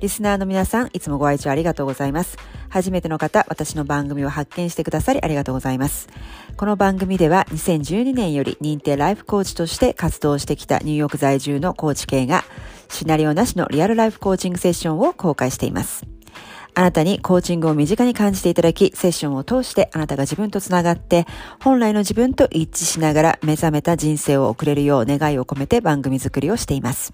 リスナーの皆さん、いつもご愛聴ありがとうございます。初めての方、私の番組を発見してくださりありがとうございます。この番組では2012年より認定ライフコーチとして活動してきたニューヨーク在住のコーチ系がシナリオなしのリアルライフコーチングセッションを公開しています。あなたにコーチングを身近に感じていただき、セッションを通してあなたが自分とつながって、本来の自分と一致しながら目覚めた人生を送れるよう願いを込めて番組作りをしています。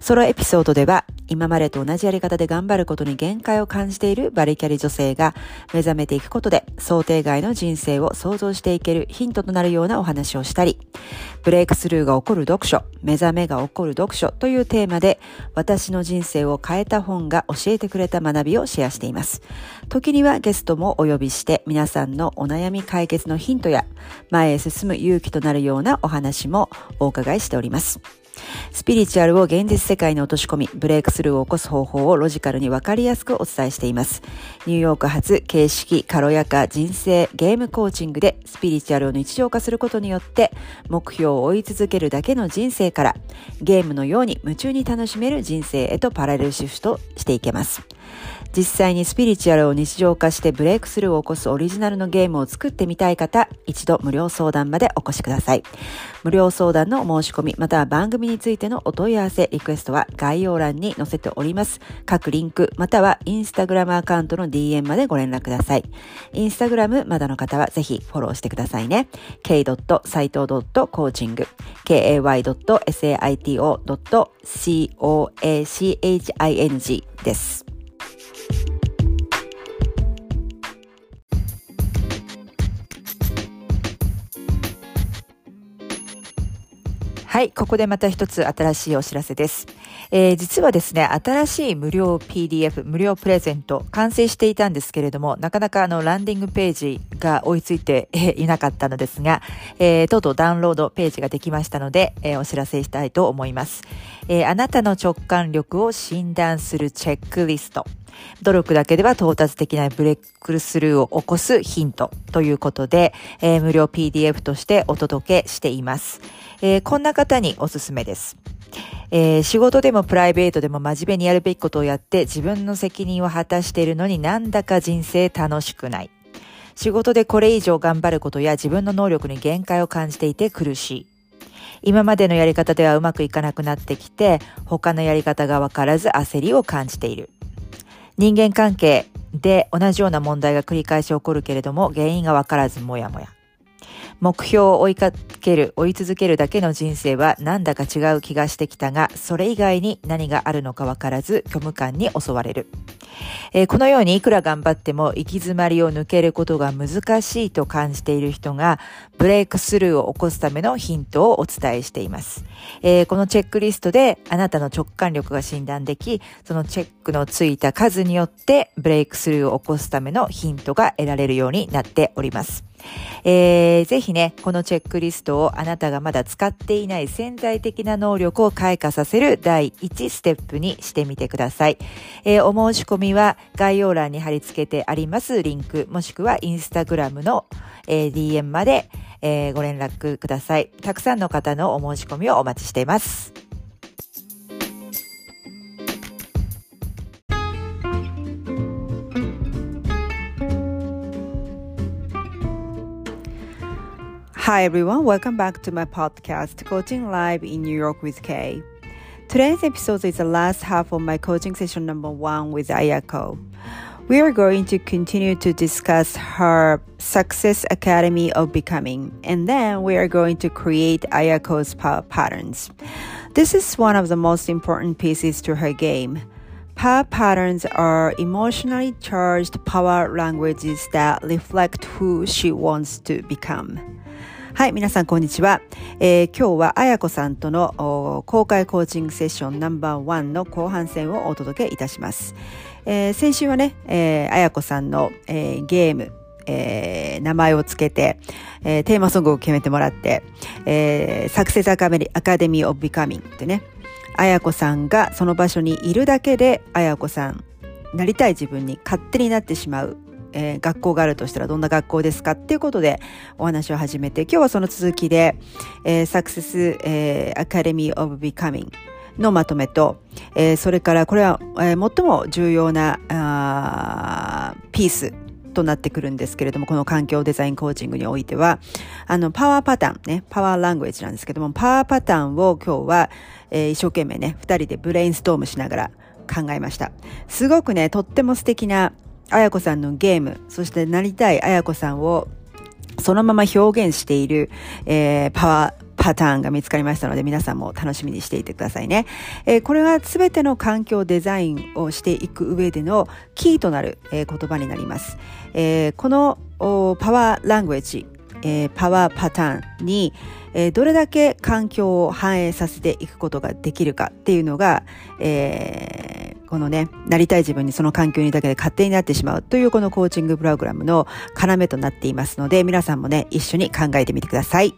ソロエピソードでは、今までと同じやり方で頑張ることに限界を感じているバリキャリ女性が目覚めていくことで想定外の人生を想像していけるヒントとなるようなお話をしたり、ブレイクスルーが起こる読書、目覚めが起こる読書というテーマで私の人生を変えた本が教えてくれた学びをシェアしています。時にはゲストもお呼びして皆さんのお悩み解決のヒントや前へ進む勇気となるようなお話もお伺いしております。スピリチュアルを現実世界に落とし込み、ブレイクスルーを起こす方法をロジカルにわかりやすくお伝えしています。ニューヨーク発形式、軽やか、人生、ゲームコーチングでスピリチュアルを日常化することによって、目標を追い続けるだけの人生から、ゲームのように夢中に楽しめる人生へとパラレルシフトしていけます。実際にスピリチュアルを日常化してブレイクスルーを起こすオリジナルのゲームを作ってみたい方、一度無料相談までお越しください。無料相談の申し込み、または番組についてのお問い合わせ、リクエストは概要欄に載せております。各リンク、またはインスタグラムアカウントの DM までご連絡ください。インスタグラムまだの方はぜひフォローしてくださいね。k.saito.coaching kay.saito.coaching です。はい、ここでまた一つ新しいお知らせです。えー、実はですね、新しい無料 PDF、無料プレゼント、完成していたんですけれども、なかなかあの、ランディングページが追いついていなかったのですが、えー、とうとうダウンロードページができましたので、えー、お知らせしたいと思います。えー、あなたの直感力を診断するチェックリスト。努力だけでは到達できないブレイクスルーを起こすヒントということで、えー、無料 PDF としてお届けしています。えー、こんな方におすすめです。えー、仕事でもプライベートでも真面目にやるべきことをやって自分の責任を果たしているのになんだか人生楽しくない。仕事でこれ以上頑張ることや自分の能力に限界を感じていて苦しい。今までのやり方ではうまくいかなくなってきて、他のやり方がわからず焦りを感じている。人間関係で同じような問題が繰り返し起こるけれども、原因がわからずもやもや。目標を追いかける、追い続けるだけの人生はなんだか違う気がしてきたが、それ以外に何があるのかわからず虚無感に襲われる。えー、このようにいくら頑張っても行き詰まりを抜けることが難しいと感じている人が、ブレイクスルーを起こすためのヒントをお伝えしています。えー、このチェックリストであなたの直感力が診断でき、そのチェックのついた数によってブレイクスルーを起こすためのヒントが得られるようになっております。えー、ぜひね、このチェックリストをあなたがまだ使っていない潜在的な能力を開花させる第1ステップにしてみてください。えー、お申し込みは概要欄に貼り付けてありますリンク、もしくはインスタグラムの、えー、DM まで、えー、ご連絡ください。たくさんの方のお申し込みをお待ちしています。Hi everyone, welcome back to my podcast, Coaching Live in New York with Kay. Today's episode is the last half of my coaching session number one with Ayako. We are going to continue to discuss her Success Academy of Becoming, and then we are going to create Ayako's power patterns. This is one of the most important pieces to her game. Power patterns are emotionally charged power languages that reflect who she wants to become. はい、皆さんこんにちは。えー、今日はあやこさんとの公開コーチングセッションナンバーワンの後半戦をお届けいたします。えー、先週はね、えー、あやこさんの、えー、ゲーム、えー、名前をつけて、えー、テーマソングを決めてもらって、えー、サクセスアカデミー・オブ・ビカミングってね、あやこさんがその場所にいるだけで、あやこさん、なりたい自分に勝手になってしまう、えー、学校があるとしたらどんな学校ですかっていうことでお話を始めて、今日はその続きで、えー、サクセス、えー、アカデミー・オブ・ビカミンのまとめと、えー、それからこれは、えー、最も重要なあーピースとなってくるんですけれども、この環境デザインコーチングにおいては、あの、パワーパターンね、パワーラングエッジなんですけども、パワーパターンを今日は、えー、一生懸命ね、二人でブレインストームしながら考えました。すごくね、とっても素敵な、あやこさんのゲーム、そしてなりたいあやこさんをそのまま表現している、えー、パワー、パターンが見つかりましたので皆さんも楽しみにしていてくださいね。えー、これは全ての環境デザインをしていく上でのキーとなる、えー、言葉になります。え、このパワーラングエッジ、え、パワーパターンに、え、どれだけ環境を反映させていくことができるかっていうのが、えー、このね、なりたい自分にその環境にだけで勝手になってしまうというこのコーチングプログラムの要となっていますので、皆さんもね、一緒に考えてみてください。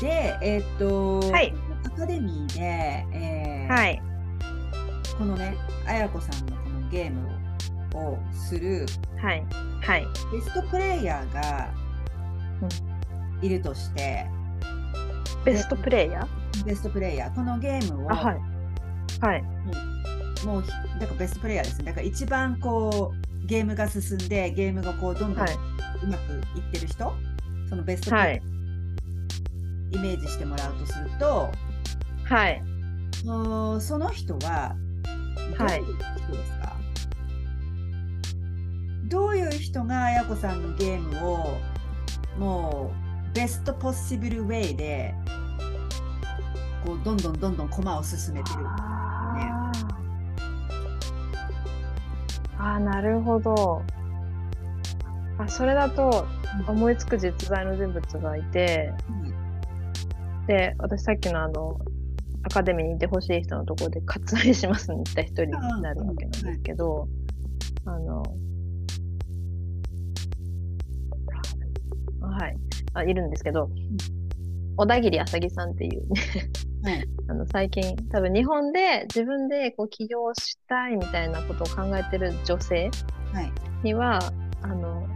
で、えー、っと、はい、アカデミーで、えー、はい、このね、あやこさんのこのゲームをする、はい、はい、ベストプレイヤーがいるとして、うん、ベストプレイヤー？ベストプレイヤー、このゲームを、はい、はい、もう、だからベストプレイヤーですね。だから一番こう、ゲームが進んで、ゲームがこう、どんどん、はい。うまくいってる人？そのベストプレイ、イメージしてもらうとすると、はい、その人はどういう人ですか、はい、どういう人がやこさんのゲームをもうベストポッシブルウェイでこうどんどんどんどん駒を進めてる、ね、あなるほど。あそれだと思いつく実在の人物がいて、うん、で私さっきのあのアカデミーにいてほしい人のところで割愛しますに言った一人になるわけなんですけど、うん、あのはいあいるんですけど、うん、小田切あさぎさんっていうね あの最近多分日本で自分でこう起業したいみたいなことを考えてる女性には、はい、あの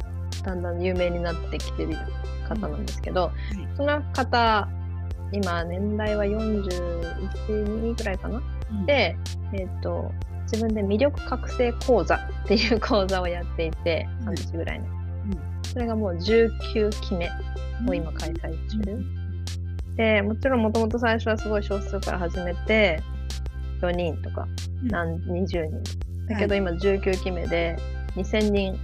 だんだん有名になってきてる方なんですけど、うん、その方今年代は41、2ぐらいかな、うん、で、えーと、自分で魅力覚醒講座っていう講座をやっていて、半年ぐらいの、うん、それがもう19期目を今開催中、でもちろんもともと最初はすごい少数から始めて4人とか何、20人。だけど今19期目で2000人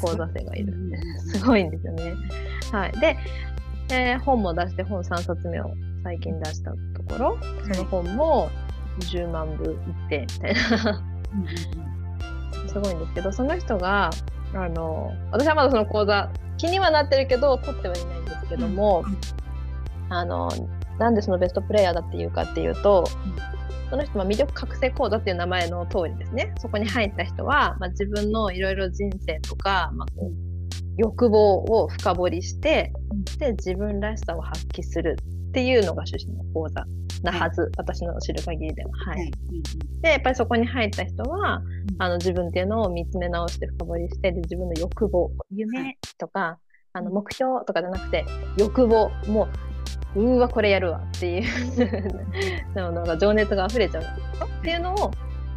講座生がいる。んで、すごいんですよね。はい。で、えー、本も出して、本3冊目を最近出したところ、その本も10万部いってみたいな。すごいんですけど、その人が、あの、私はまだその講座、気にはなってるけど、取ってはいないんですけども、うん、あの、なんでそのベストプレイヤーだっていうかっていうと、うん。その人は魅力覚醒講座っていう名前の通りですね。そこに入った人は、まあ、自分のいろいろ人生とか、まあ、欲望を深掘りしてで自分らしさを発揮するっていうのが趣旨の講座なはず、はい、私の知る限りでは。はい、でやっぱりそこに入った人は、あの自分っていうのを見つめ直して深掘りしてで自分の欲望夢とか、あの目標とかじゃなくて欲望もううわこれやるわっていう なんか情熱が溢れちゃうっていうのを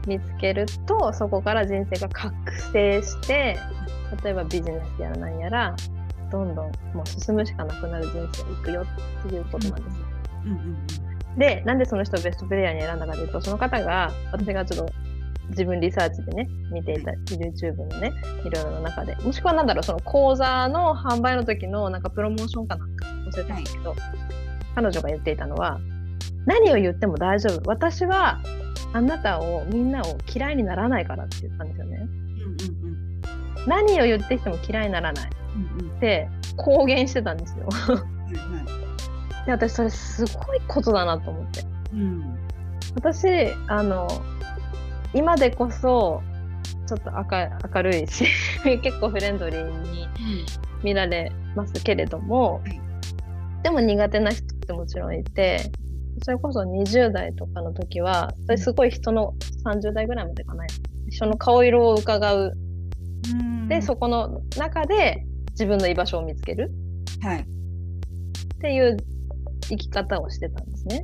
見つけるとそこから人生が覚醒して例えばビジネスやら何やらどんどんもう進むしかなくなる人生がいくよっていうことなんです。よ。うんうんうん、でなんでその人をベストプレイヤーに選んだかというとその方が私がちょっと自分リサーチでね見ていた YouTube のねいろいろな中でもしくは何だろうその講座の販売の時のなんかプロモーションかなんか忘れたんですけど、彼女が言っていたのは何を言っても大丈夫。私はあなたをみんなを嫌いにならないからって言ったんですよね。うんうんうん、何を言ってきても嫌いにならない、って公言してたんですよ。で私それすごいことだなと思って。うん、私あの今でこそちょっと明明るいし 結構フレンドリーに見られますけれども、でも苦手な人ってもちろんいてそれこそ20代とかの時はそれすごい人の30代ぐらいまでかな人の顔色を伺う、でそこの中で自分の居場所を見つける、はい、っていう生き方をしてたんですね。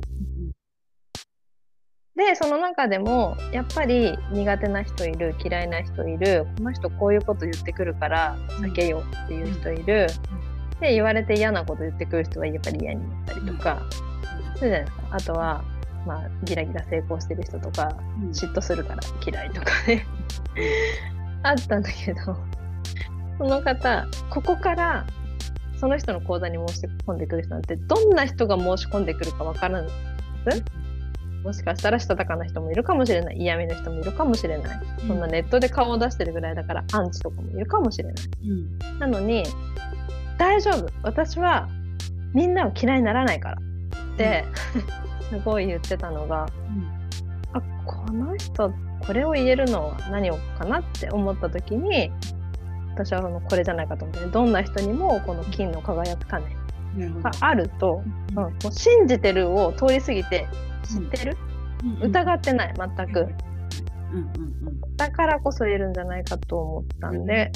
でその中でもやっぱり苦手な人いる嫌いな人いるこの人こういうこと言ってくるから避けようっていう人いる、で言われて嫌なこと言ってくる人はやっぱり嫌になったりとか、するじゃないですか。あとは、まあ、ギラギラ成功してる人とか、嫉妬するから嫌いとかね。あったんだけどその方ここからその人の講座に申し込んでくる人なんてどんな人が申し込んでくるかわからないもしかしたらしたたかな人もいるかもしれない嫌味の人もいるかもしれない、うん、そんなネットで顔を出してるぐらいだからアンチとかもいるかもしれない、うん、なのに大丈夫。私はみんなを嫌いにならないから。って、うん、すごい言ってたのが、あこの人これを言えるのは何をかなって思った時に私はこれじゃないかと思って、ね、どんな人にもこの金の輝く種があると、うん、もう信じてるを通り過ぎて知ってる、疑ってない全く、だからこそ言えるんじゃないかと思ったんで、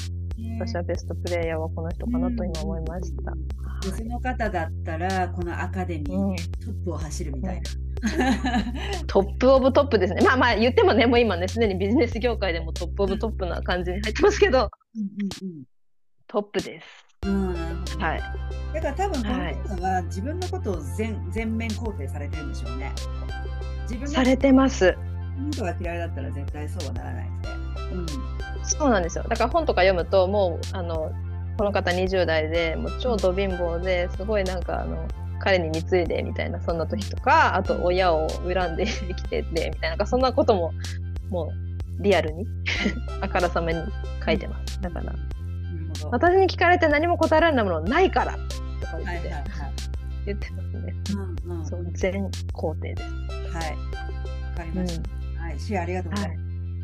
私はベストプレイヤーはこの人かなと今思いました。でその方だったらこのアカデミー、うん、トップを走るみたいな。top of top ですね。まあまあ言ってもね、もう今ね、すでにビジネス業界でも top of top な感じに入ってますけど、うんうんうん、トップです。うん、はい。だから多分この方は自分のことを全全面肯定されてるんでしょうね。自分されてます。人が嫌いだったら絶対そうはならないので。うん。そうなんですよ。だから本とか読むともうあのこの方20代でもう超ド貧乏ですごいなんかあの彼に貢いでみたいなそんな時とかあと親を恨んで生きててみたいなそんなことももうリアルに あからさまに書いてます。だから私に聞かれて何も答えられないものないからとか言って、はいはいはい、言ってますね。うんうん、そう全肯定です。はい。わかりました。うん、はい、シェアありがとうございます。は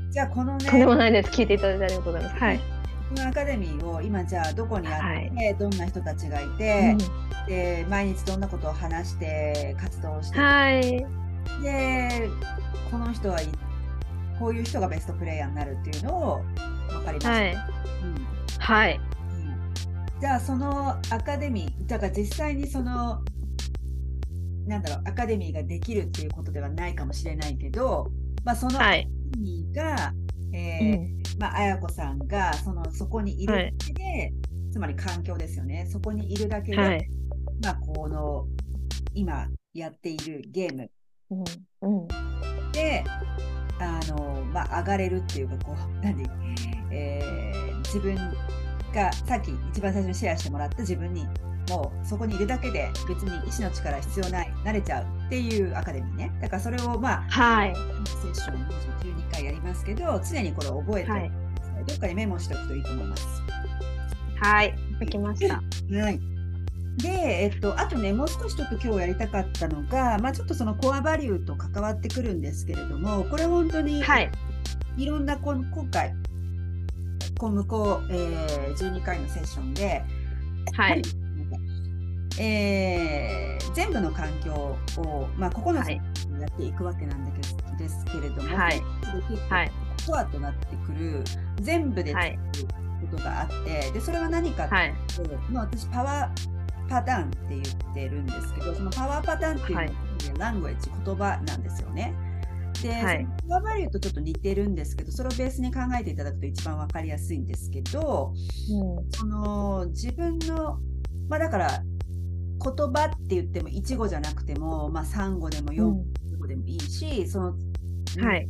い、じゃあこのね。とんでもないです。聞いていただいてありがとうございます。はい。このアカデミーを今じゃあどこにあって、はい、どんな人たちがいて、うん、で毎日どんなことを話して活動して、はい、でこの人はこういう人がベストプレイヤーになるっていうのを分かりました。はい、うん。はい、じゃあそのアカデミーだから実際にそのなんだろうアカデミーができるっていうことではないかもしれないけど、まあ、そのアカデミーが、はい、えーうん、まあ、綾子さんがそのそこにいるだけで、はい、つまり環境ですよね。そこにいるだけで、はい、まあ、この今やっているゲーム、うん。うん、であの、まあ、上がれるっていうかこう何、えー、自分がさっき一番最初にシェアしてもらった自分にもうそこにいるだけで別に意志の力必要ない慣れちゃうっていうアカデミーね。だからそれをまあ、はい、セッション12回やりますけど常にこれを覚えて、はい、どっかにメモしておくといいと思います。はい。できました。はい。で、えっと、あとね、もう少しちょっと今日やりたかったのが、まあ、ちょっとそのコアバリューと関わってくるんですけれども、これ本当に、はい、いろんなこ今回、こう向こう、えー、12回のセッションで、はい、えー、全部の環境を、まあ、9つやっていくわけなんですけれども、はい、はい、コアとなってくる全部で作ることがあって、でそれは何かっていうと、まあ、私パワーパターンって言ってるんですけどそのパワーパターンっていうのは、ラングエッジ言葉なんですよね。で、はい、パワーバリューとちょっと似てるんですけどそれをベースに考えていただくと一番分かりやすいんですけど、うん、その自分のまあだから言葉って言っても1語じゃなくても、まあ、3語でも4語でもいいし、うん、その、はい、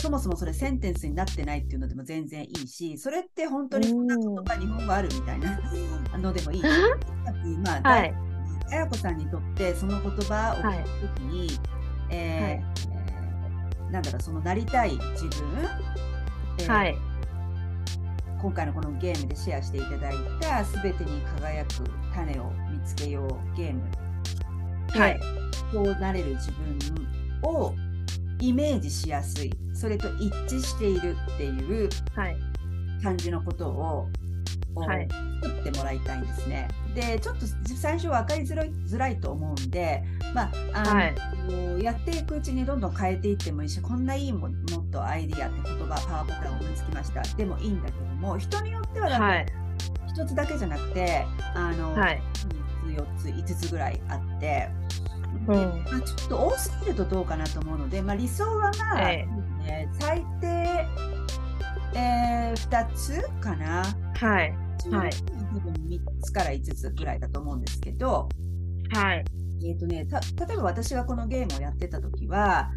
そもそもそれセンテンスになってないっていうのでも全然いいしそれって本当にそん。な言葉日本語あるみたいなのでもいい。し、まあ、はい、綾子さんにとってその言葉を聞くときに、はい、えー、はい、なんだろうそのなりたい自分、えー、はい、今回のこのゲームでシェアしていただいた「すべてに輝く種を見つけようゲーム」はい、そうなれる自分をイメージしやすい。それと一致しているっていう感じのことを、はい、作ってもらいたいんですね。でちょっと最初分かりづらいづらいと思うんで、まああの、はい、やっていくうちにどんどん変えていってもいいしこんないいももっとアイディアって言葉パワーボタンを思いつきました。でもいいんだけども人によってはだって、1つだけじゃなくてあの、はい、3つ4つ5つぐらいあって。うんまあ、ちょっと多すぎるとどうかなと思うので、まあ、理想はまあ、ええね、最低、えー、2つかな。はい。はい、多分3つから5つぐらいだと思うんですけど、はい。えっ、ー、とね、例えば私がこのゲームをやってた時は、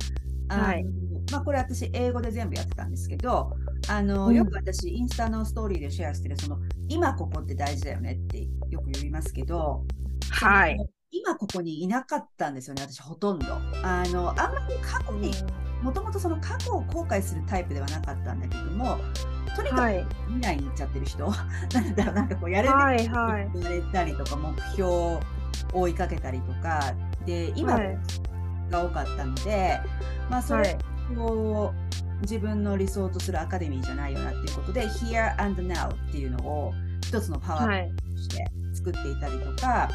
はい、まあ、これ私英語で全部やってたんですけど、あの、うん、よく私インスタのストーリーでシェアしてるその今ここって大事だよねってよく言いますけど、はい。今ここにいなかったんですよね、私ほとんど。あの、あんまり過去に、もともとその過去を後悔するタイプではなかったんだけども、とにかく未来に行っちゃってる人、はい、なんだろう、なんかこうやれはいはい、言われたりとか、目標を追いかけたりとか、で、今が多かったので、まあ、それを自分の理想とするアカデミーじゃないよなっていうことで、Here and Now っていうのを一つのパワーとして作っていたりとか、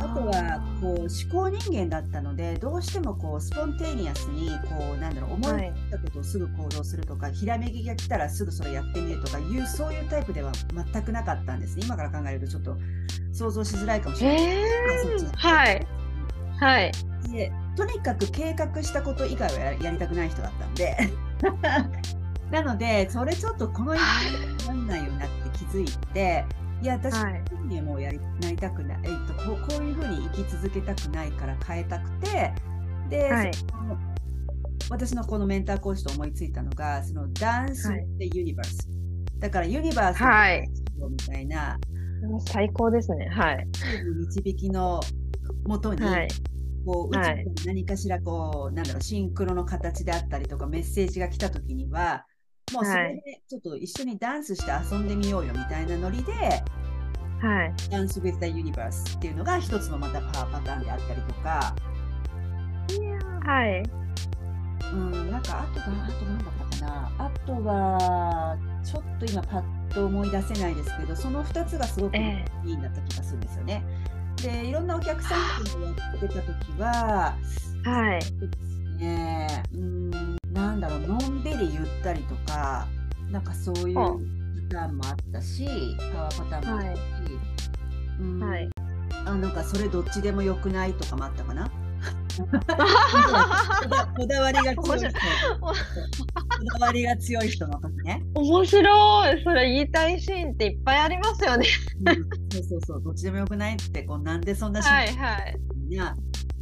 あとはこう思考人間だったのでどうしてもこうスポンテーニアスにこうなんだろう思いついたことをすぐ行動するとか、はい、ひらめきが来たらすぐそれやってみるとかいうそういうタイプでは全くなかったんです今から考えるとちょっと想像しづらいかもしれない。えー、はい。はい。でとにかく計画したこと以外はやりたくない人だったんで なのでそれちょっとこの一にならないようになって気づいていや私、はい、もうやりなりたくない、えっと、こうこういうふうに生き続けたくないから変えたくてで、はい、私のこのメンターコーチと思いついたのがそのダンス・でユニバース、だからユニバースみたいな、最高ですね。はい。導きのもとに、はいこう宇宙に何かしらこう、なんだろうシンクロの形であったりとかメッセージが来た時にはもうそれでちょっと一緒にダンスして遊んでみようよみたいなノリで、はい、ダンス with the universe っていうのが一つのまたパワーパターンであったりとか、はい。うん、なんかあとだ、あと何だったかな。あとは、ちょっと今パッと思い出せないですけど、その2つがすごくいいんだった気がするんですよね。えー、で、いろんなお客さんとやってた時は、はい。ね、うんなんだろうのんびりゆったりとかなんかそういうパターンもあったしパワーパターンもあったし、はい。うん、はい、あなんかそれどっちでもよくないとかもあったかな？こだわりが強い人。こだわりが強い人の時ね。面白い。それ言いたいシーンっていっぱいありますよね、うん、そうそうそう。どっちでもよくないってこうなんでそんなシーン。はいはい。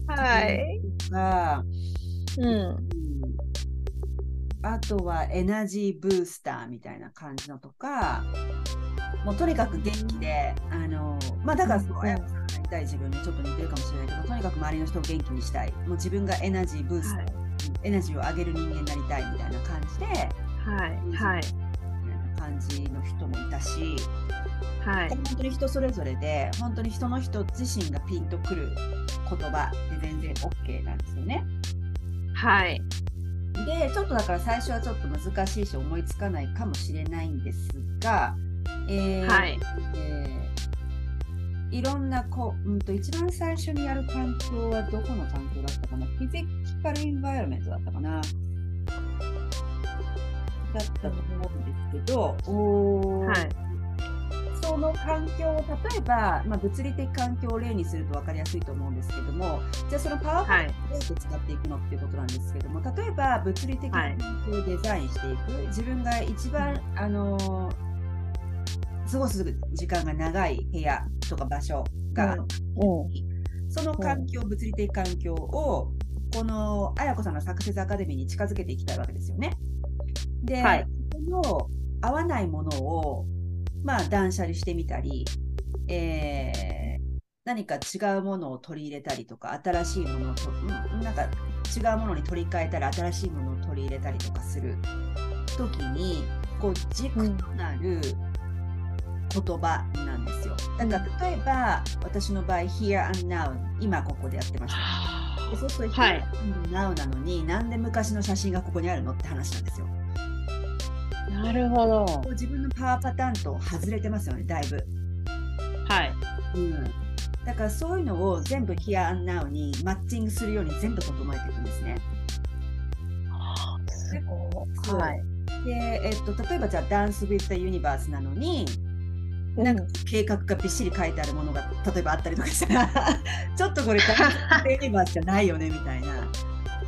はい。が、うん、あとはエナジーブースターみたいな感じのとか、もうとにかく元気で、あのまあだからそう、あやこさんがなりたい自分にちょっと似てるかもしれないけど、とにかく周りの人を元気にしたい。もう自分がエナジーブースはい、エナジーを上げる人間になりたいみたいな感じで、はい、はい。感じの人もいたし、はい、本当に人それぞれで本当に人の人自身がピンとくる言葉で全然 OK なんですよね。はいでちょっとだから最初はちょっと難しいし思いつかないかもしれないんですが、えー、はい、えー、いろんなこう、うんと、一番最初にやる環境はどこの環境だったかな？フィジカルインバイロメントだったかな？だったと思うんですけど、おはい。その環境を例えば、まあ、物理的環境を例にすると分かりやすいと思うんですけどもじゃあそのパワーポイントをどうやって使っていくのっていうことなんですけども例えば物理的環境をデザインしていく、はい、自分が一番、あの過ごす時間が長い部屋とか場所が、うん、その環境、物理的環境をこの綾子さんのサクセスアカデミーに近づけていきたいわけですよね。で、はい、その合わないものをまあ、断捨離してみたり、えー、何か違うものを取り入れたりとか、新しいものをと、なんか違うものに取り替えたり、新しいものを取り入れたりとかする時に、こう、軸となる言葉なんですよ。だから、例えば、私の場合、here and now、今ここでやってました。そうすると、はい、ナウなのになんで昔の写真がここにあるのって話なんですよ。なるほど。自分のパワーパターンと外れてますよね、だいぶ。はい。うん。だからそういうのを全部 Here and Now にマッチングするように全部整えていくんですね。すごい。はい。で、えっと、例えばじゃあダンス・ウィズ・ザ・ユニバースなのに、なんか計画がびっしり書いてあるものが例えばあったりとかしたら ちょっとこれダンス・ユニバースじゃないよねみたいな。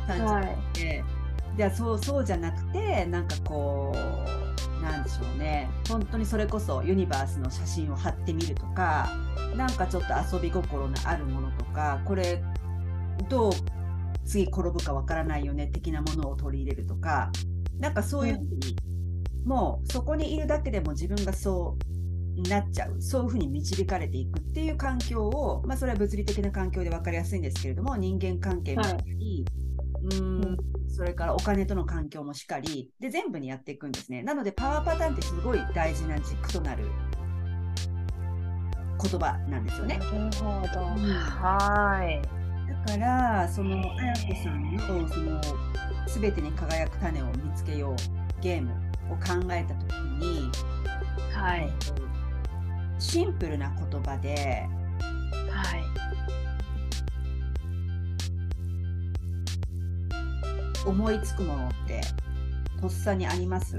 感じで、はい、じゃあそうそうじゃなくてなんかこうなんでしょうね。本当にそれこそユニバースの写真を貼ってみるとかなんかちょっと遊び心のあるものとかこれどう次転ぶかわからないよね的なものを取り入れるとかなんかそういうふうに、もうそこにいるだけでも自分がそうなっちゃう。そういうふうに導かれていくっていう環境を、まあ、それは物理的な環境で分かりやすいんですけれども人間関係もしっかり、はい、うん。それからお金との環境もしっかりで全部にやっていくんですね。なのでパワーパターンってすごい大事な軸となる言葉なんですよね。なるほど、はい。だからその綾子さんのその全てに輝く種を見つけようゲームを考えた時に、はい、シンプルな言葉で、はい、思いつくものってとっさにあります？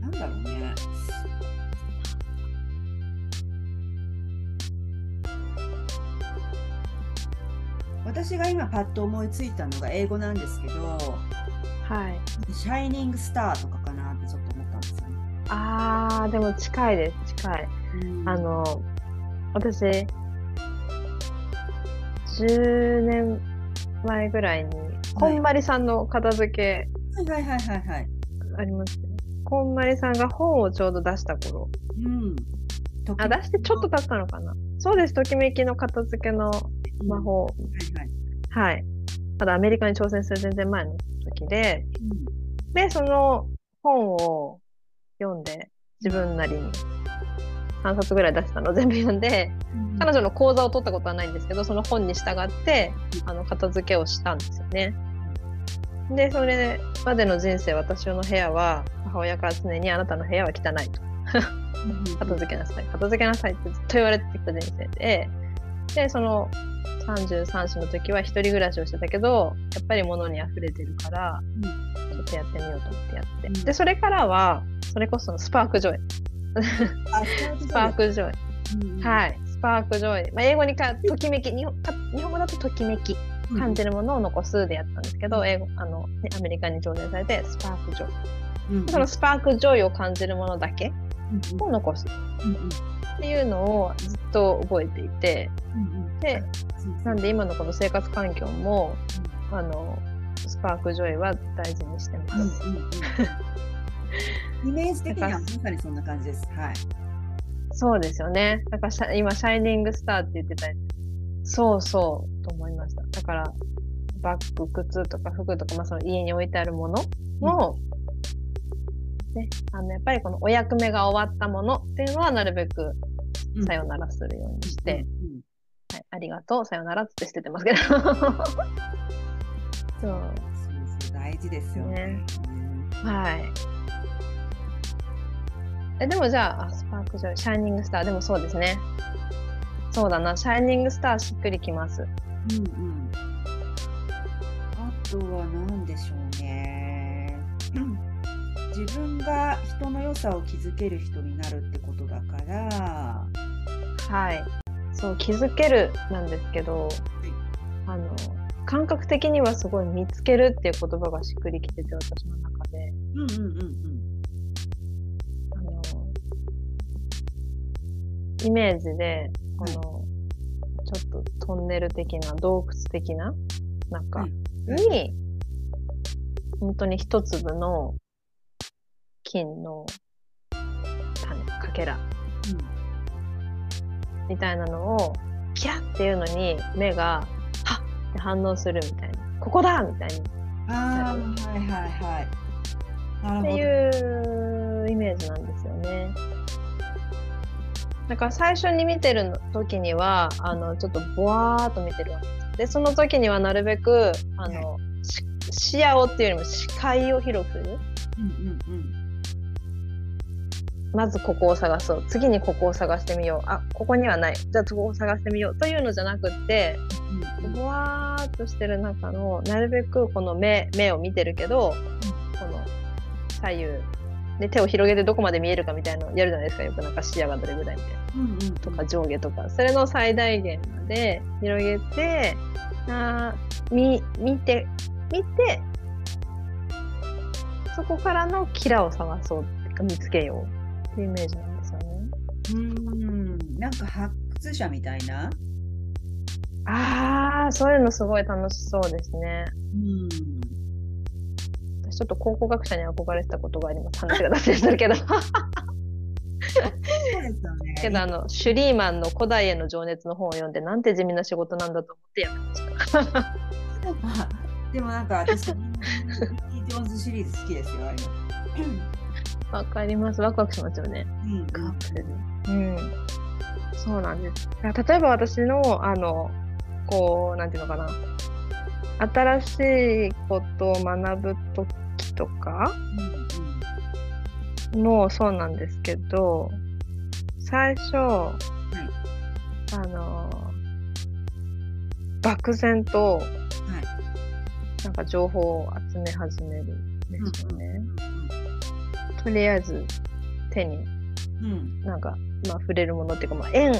なんだろうね。私が今パッと思いついたのが英語なんですけど、はい。シャイニングスターとかかなってちょっと思ったんですよね。ああ、でも近いです、近い。あの、私、10年前ぐらいに、こんまりさんの片付け、はいはいはいはいはい。ありますね。こんまりさんが本をちょうど出した頃。うん。あ、出してちょっと経ったのかな。そうです、ときめきの片付けの魔法、はいはい、はい。ただアメリカに挑戦する全然前の時で、うん、で、その本を読んで、自分なりに3冊ぐらい出したのを全部読んで、うん、彼女の講座を取ったことはないんですけど、その本に従って、あの、片付けをしたんですよね。で、それまでの人生、私の部屋は、母親から常にあなたの部屋は汚いと。片付けなさい、片付けなさいってずっと言われてきた人生で、で、その33歳の時は一人暮らしをしてたけど、やっぱり物に溢れてるから、ちょっとやってみようと思ってやって。うん、で、それからは、それこそ spark joy。spark joy。うん、はい。 spark joy。まあ、英語にか、ときめき日本、日本語だとときめき。感じるものを残すでやったんですけど、うん、英語、あの、アメリカに挑戦されて、 spark joy。うん、その spark joy を感じるものだけを残す。っていうのをずっと覚えていて、で、なんで今のこの生活環境も、あの、 spark joy は大事にしてます。イメージ的にはまさにそんな感じです。はい。そうですよね。だから今、 shining star って言ってたそうそうと思いました。だから、バッグ、靴とか服とか、まあ、その家に置いてあるものも、うん、ね、あのやっぱりこのお役目が終わったものっていうのはなるべくさよならするようにして、うんはい、ありがとう、さよならって捨ててますけど。そう。そう大事ですよね。ねはい。え、でもじゃあ、スパークジョイ、シャイニングスター、でもそうですね。そうだな、シャイニングスターしっくりきます。うんうん。あとは何でしょうね。自分が人の良さを気づける人になるってことだから、はい。そう気づけるなんですけど、あの感覚的にはすごい見つけるっていう言葉がしっくりきてて私の中で。うんうんうんうん、あのイメージでこの、ちょっとトンネル的な洞窟的な中に、本当に一粒の金の種かけら、うん。みたいなのをキャッっていうのに目がはっって反応するみたいな。ここだみたいに。あはいはいはい。っていうイメージなんですよね。だから最初に見てる時にはあのちょっとぼわーっと見てるわけです。でその時にはなるべくあの、視野をっていうよりも視界を広く、うんうんうん、まずここを探そう。次にここを探してみよう。あここにはない。じゃあここを探してみようというのじゃなくってぼわーっとしてる中のなるべくこの目目を見てるけど、この左右で手を広げてどこまで見えるかみたいなのやるじゃないですか。よくなんか視野がどれぐらいみたいな、うんうん、とか上下とか。それの最大限まで広げてあみ見て見てそこからのキラを探そう。見つけようってイメージなんですよね。うんなんか発掘者みたいな？ああそういうのすごい楽しそうですね。うんちょっと考古学者に憧れてたことがあります。話が脱線するけど。そうですよね。けどあのシュリーマンの古代への情熱の本を読んでなんて地味な仕事なんだと思ってやめました。でもなんか私ジョーンズシリーズ好きですよ。わかります。ワクワクしますよね。うん、うん、そうなんです。例えば私のあのこうなんていうのかな。新しいことを学ぶととかもそうなんですけど、最初、はい、あの漠然と、はい、なんか情報を集め始めるんですよね。とりあえず手に、うん、なんか、まあ、触れるものっていうか、まあ、円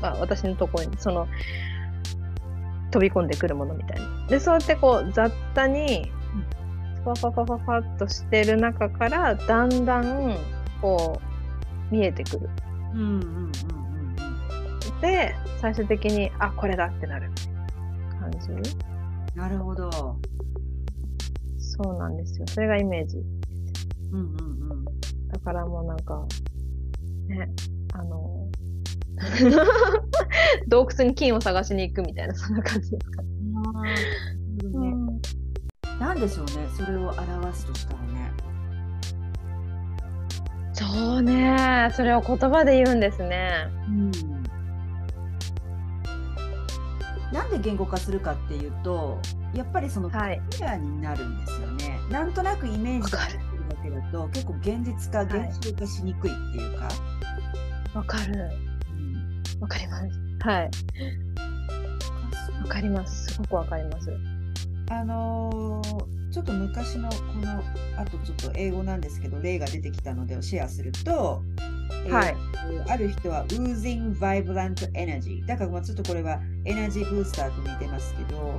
が私のところにその飛び込んでくるものみたいな。でそうやってこう雑多にファファファファファっとしてる中からだんだんこう見えてくる。うんうんうんうん、で最終的にあこれだってなる感じ。なるほど。そうなんですよ。それがイメージ。うんうんうん。だからもうなんかねあの 洞窟に金を探しに行くみたいなそんな感じですか。何でしょうねそれを表すとしたらね。そうねそれを言葉で言うんですね。うん。なんで言語化するかっていうとやっぱりそのクリアになるんですよね、はい、なんとなくイメージがけだと結構現実化現象化しにくいっていうか。わ、かる。わ、うん、かります。はい。わかります。すごくわかります。あのー、ちょっと昔のこのあとちょっと英語なんですけど例が出てきたのでシェアすると、はい、えー、ある人は Oozing Vibrant Energy だからまあちょっとこれはエナジーブースターと似てますけど、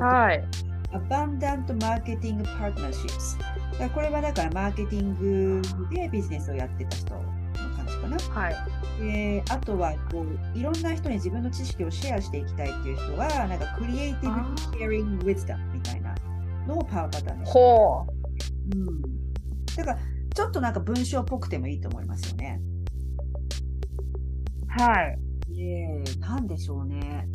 はい、Abundant Marketing Partnerships だこれはだからマーケティングでビジネスをやってた人かな。はい。であとはこういろんな人に自分の知識をシェアしていきたいっていう人はなんかクリエイティブシェアリングウィズダムみたいなのをパワーパターンにしてほう、うん、だからちょっとなんか文章っぽくてもいいと思いますよね。はい。えー、なんでしょうね。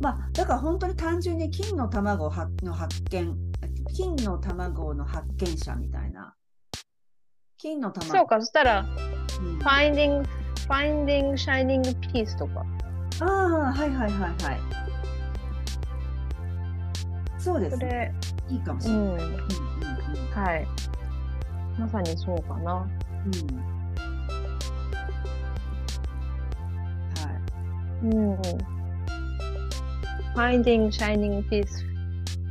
まあ、だから本当に単純に金の卵の発見、金の卵の発見者みたいな金の玉。そうか、そしたら、うん、Finding, Finding Shining Piece とか。ああ、はいはいはいはい。そうですね。いいかもしれない。うんうんうん、はい。まさにそうかな。うん。はい。うん。Finding Shining Piece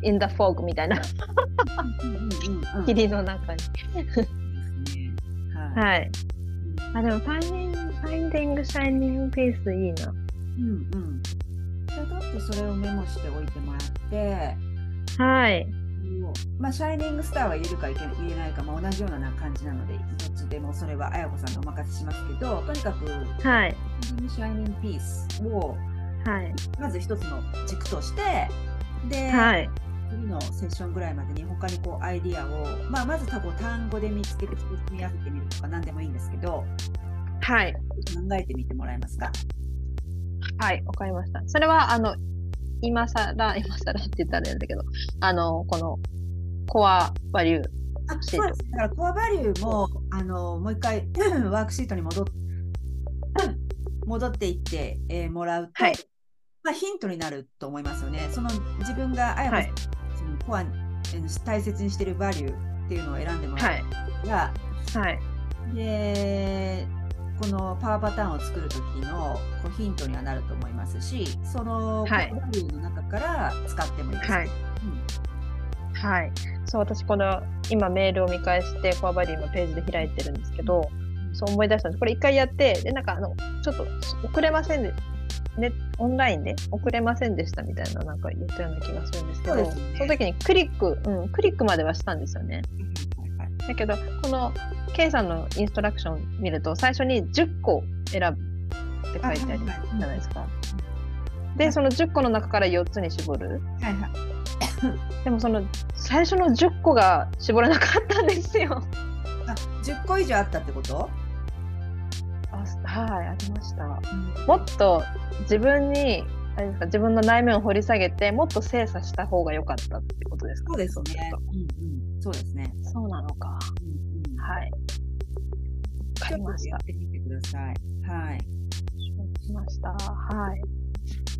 in the Fog みたいな。霧の中に。はい。あ、でもファインディング、ファインディングシャイニングピースいいな。うんうん。じゃあ、だってそれをメモしておいてもらって、はい。まあ、シャイニングスターは言えるか言えないか、まあ、同じような感じなので、どっちでもそれは綾子さんにお任せしますけど、とにかく、はい。シャイニングピースを、はい、まず一つの軸として、で、はい、次のセッションぐらいまでに他にこうアイディアを、まあ、まず多分単語で見つけて組み合わせてみるとか何でもいいんですけど、はい。考えてみてもらえますか？はい、わかりました。それは、あの、今更、今更って言ったらあれだけど、あの、この、コアバリューシート。だからコアバリューもあのもう一回 ワークシートに戻っ 戻っていって、えー、もらうと、はい、まあ、ヒントになると思いますよね。その自分があやこそのコア大切にしているバリューっていうのを選んでもらうが、はい、でこのパワーパターンを作る時のこうヒントにはなると思いますしそのバリューの中から使ってもいいです、はい、うん、はい、そう私この今メールを見返してコアバリューのページで開いてるんですけど、そう思い出したんです。これ一回やって、で、なんかあの、ちょっと遅れませんで、ね、オンラインで遅れませんでしたみたいななんか言ったような気がするんですけど、そ、ね,、の時にクリック、うん、クリックまではしたんですよね。だけど、この K さんのインストラクション見ると、最初に10個選ぶって書いてあるじゃないですか。で、その10個の中から4つに絞る。はいはい。でもその最初の10個が絞れなかったんですよ。あ、10個以上あったってこと？はいありました、うん、もっと自分にあれですか自分の内面を掘り下げてもっと精査した方が良かったってことですか？そうですね、うんうん、そうですね。そうなのか、うんうん、はい。わかりました。やってみてください。はい。しました。はい。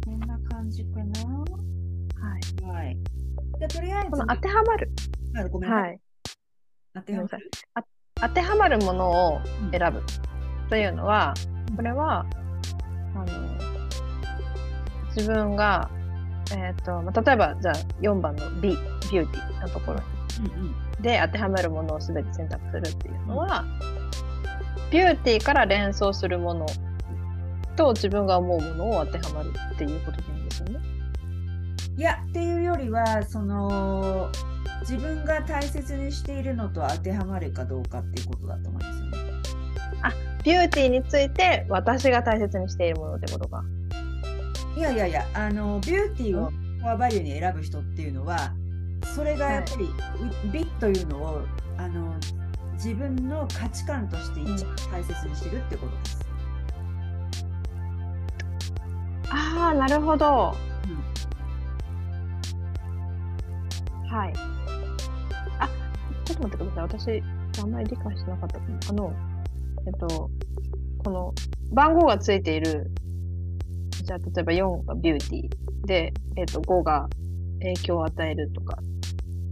こんな感じかな。はい。はい。でとりあえず。この当てはまる。ごめんなさい、はい、当てはまる？当てはまるものを選ぶ、というのは、これは、あの、自分が、えっ、ー、と、まあ、例えば、じゃあ4番の B、ビューティーのところで当てはめるものを全て選択するっていうのは、ビューティーから連想するものと自分が思うものを当てはまるっていうことでいいんですよね。いや、っていうよりは、その、自分が大切にしているのと当てはまるかどうかっていうことだと思うんですよビューティーについて私が大切にしているものってことか。いやいやいやあのビューティーをコアバリューに選ぶ人っていうのはそれがやっぱり、はい、美というのをあの自分の価値観として一番大切にしてるってことです。うん、ああなるほど。うん、はい。あちょっと待ってください私あんまり理解してなかったあのえっと、この番号がついている、じゃあ例えば4がビューティー。で、えっと、5が影響を与えるとか、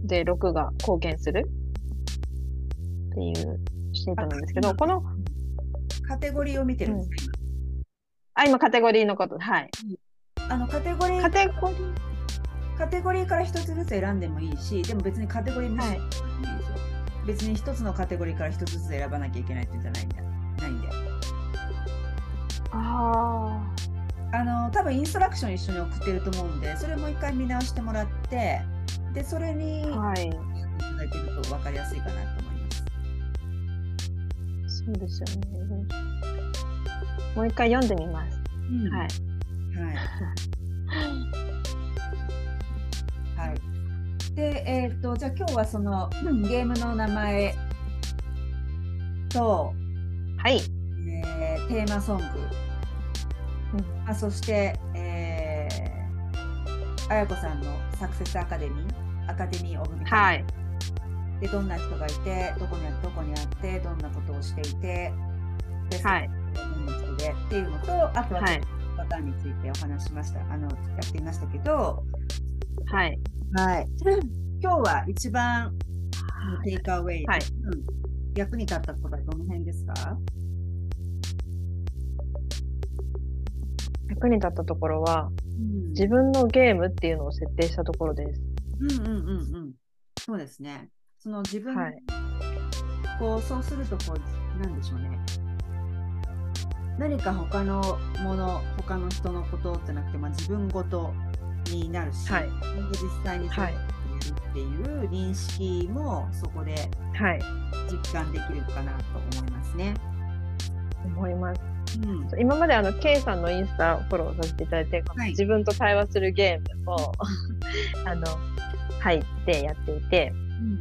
で、6が貢献する。っていうシートなんですけど、このカテゴリーを見てるんですか、うん、あ、今カテゴリーのこと、はい。あのカテゴリーカテゴリー。カテゴリーから一つずつ選んでもいいし、でも別にカテゴリー無視。はい別に一つのカテゴリーから一つずつ選ばなきゃいけないってんじゃないんで。ないんで。ああ。あの、多分インストラクション一緒に送ってると思うんで、それもう一回見直してもらって、で、それに、はい。いただけると分かりやすいかなと思います。そうですよね。もう一回読んでみます。うん、はい。はい。はい。で、えっ、ー、と、じゃあ今日はその、うん、ゲームの名前と、はい。えー、テーマソング、うん、あそして、えー、あやこさんのサクセスアカデミー、アカデミーオブミはい。で、どんな人がいて、どこにどこにあって、どんなことをしていて、で、はい。でっていうのと、あとは、はい、パターンについてお話しました。あの、やってみましたけど、はい。はい。今日は一番テイクアウェイ、はい、うん、役に立ったことはどの辺ですか？役に立ったところは、うん、自分のゲームっていうのを設定したところです。うんうんうんうん。そうですね。その自分、はい、こうそうするとこうなんでしょうね。何か他のもの、他の人のことってなくて、まあ、自分ごとになるし、はい、実際にそうっていう認識もそこで実感できるかなと思いますね。思います。うん、今まであの K さんのインスタフォローさせていただいて、はい、自分と対話するゲームも あの入ってやっていて、うん、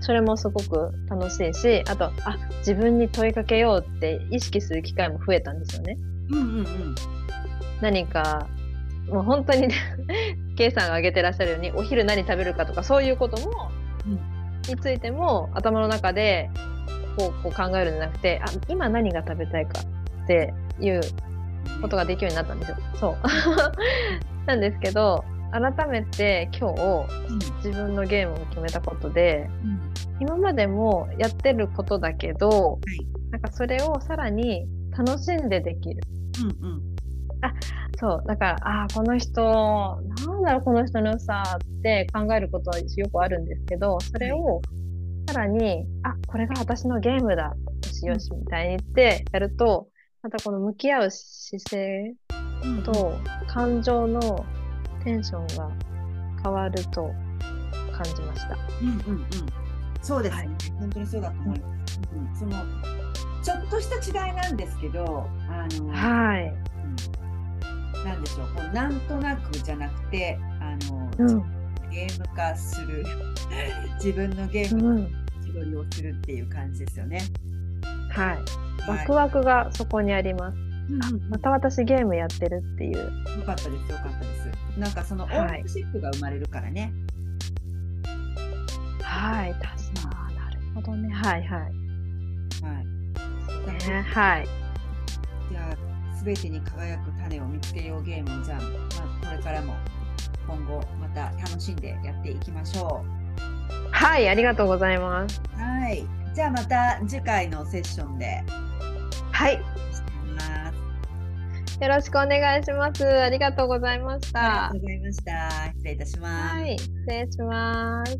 それもすごく楽しいしあとあ自分に問いかけようって意識する機会も増えたんですよね。うんうんうん、何かもう本当にね、K さんが挙げてらっしゃるように、お昼何食べるかとか、そういうことも、についても頭の中でこうこう考えるんじゃなくて、あ、今何が食べたいかっていうことができるようになったんですよ。そう。なんですけど、改めて今日、自分のゲームを決めたことで、うん、今までもやってることだけど、はい、なんかそれをさらに楽しんでできる。うんうん、あそう。だからあこの人なんだろうこの人の良さって考えることはよくあるんですけどそれをさらにあこれが私のゲームだよしよしみたいに言ってやるとまたこの向き合う姿勢と感情のテンションが変わると感じました。うんうんうん、そうですね、はい、本当にそうだと思います。うん、そのちょっとした違いなんですけど、あのはい、うん、なんでしょう、こうなんとなくじゃなくて、あの、うん、ゲーム化する、自分のゲームの自撮りをするっていう感じですよね。はい、ワクワクがそこにあります。うん、また私ゲームやってるっていう。よかったです、よかったです。なんかそのオーシップが生まれるからね。はい、確かなるほどね。はいはい。はい。ね、はい。じゃあ、すべてに輝く種を見つけようゲームをじゃあ、まあ、これからも今後また楽しんでやっていきましょう。はい、ありがとうございます。はい。じゃあまた次回のセッションで。はい。よろしくお願いします。ありがとうございました。ありがとうございました。失礼いたします。はい、失礼します。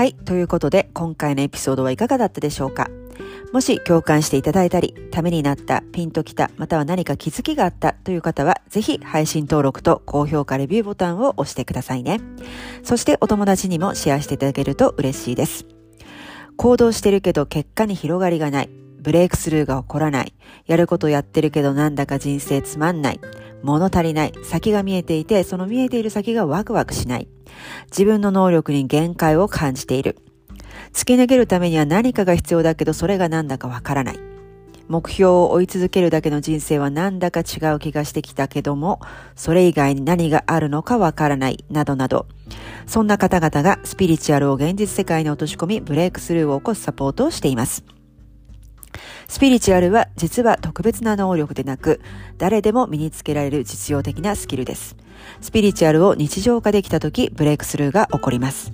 はい。ということで、今回のエピソードはいかがだったでしょうか？もし共感していただいたり、ためになった、ピンときた、または何か気づきがあったという方は、ぜひ配信登録と高評価レビューボタンを押してくださいね。そしてお友達にもシェアしていただけると嬉しいです。行動してるけど結果に広がりがない。ブレイクスルーが起こらない。やることやってるけどなんだか人生つまんない。物足りない。先が見えていて、その見えている先がワクワクしない。自分の能力に限界を感じている。突き抜けるためには何かが必要だけどそれが何だかわからない。目標を追い続けるだけの人生はなんだか違う気がしてきたけども、それ以外に何があるのかわからない、などなど。そんな方々がスピリチュアルを現実世界に落とし込み、ブレイクスルーを起こすサポートをしています。スピリチュアルは実は特別な能力でなく、誰でも身につけられる実用的なスキルです。スピリチュアルを日常化できた時、ブレイクスルーが起こります。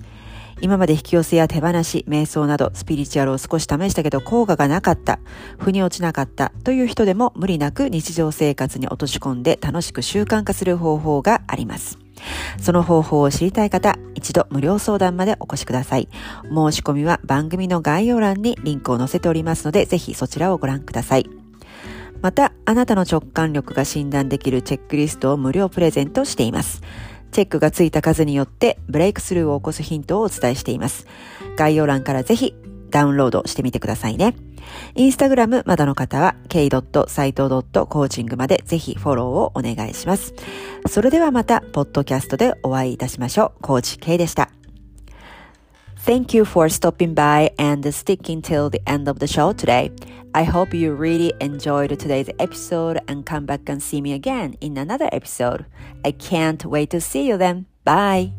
今まで引き寄せや手放し、瞑想などスピリチュアルを少し試したけど効果がなかった、腑に落ちなかったという人でも無理なく日常生活に落とし込んで楽しく習慣化する方法があります。その方法を知りたい方、一度無料相談までお越しください。申し込みは番組の概要欄にリンクを載せておりますので、ぜひそちらをご覧ください。また、あなたの直感力が診断できるチェックリストを無料プレゼントしています。チェックがついた数によってブレイクスルーを起こすヒントをお伝えしています。概要欄からぜひダウンロードしてみてくださいね。インスタグラムまだの方は k.saito.coaching までぜひフォローをお願いします。それではまた、ポッドキャストでお会いいたしましょう。コーチ K でした。Thank you for stopping by and sticking till the end of the show today. I hope you really enjoyed today's episode and come back and see me again in another episode. I can't wait to see you then. Bye.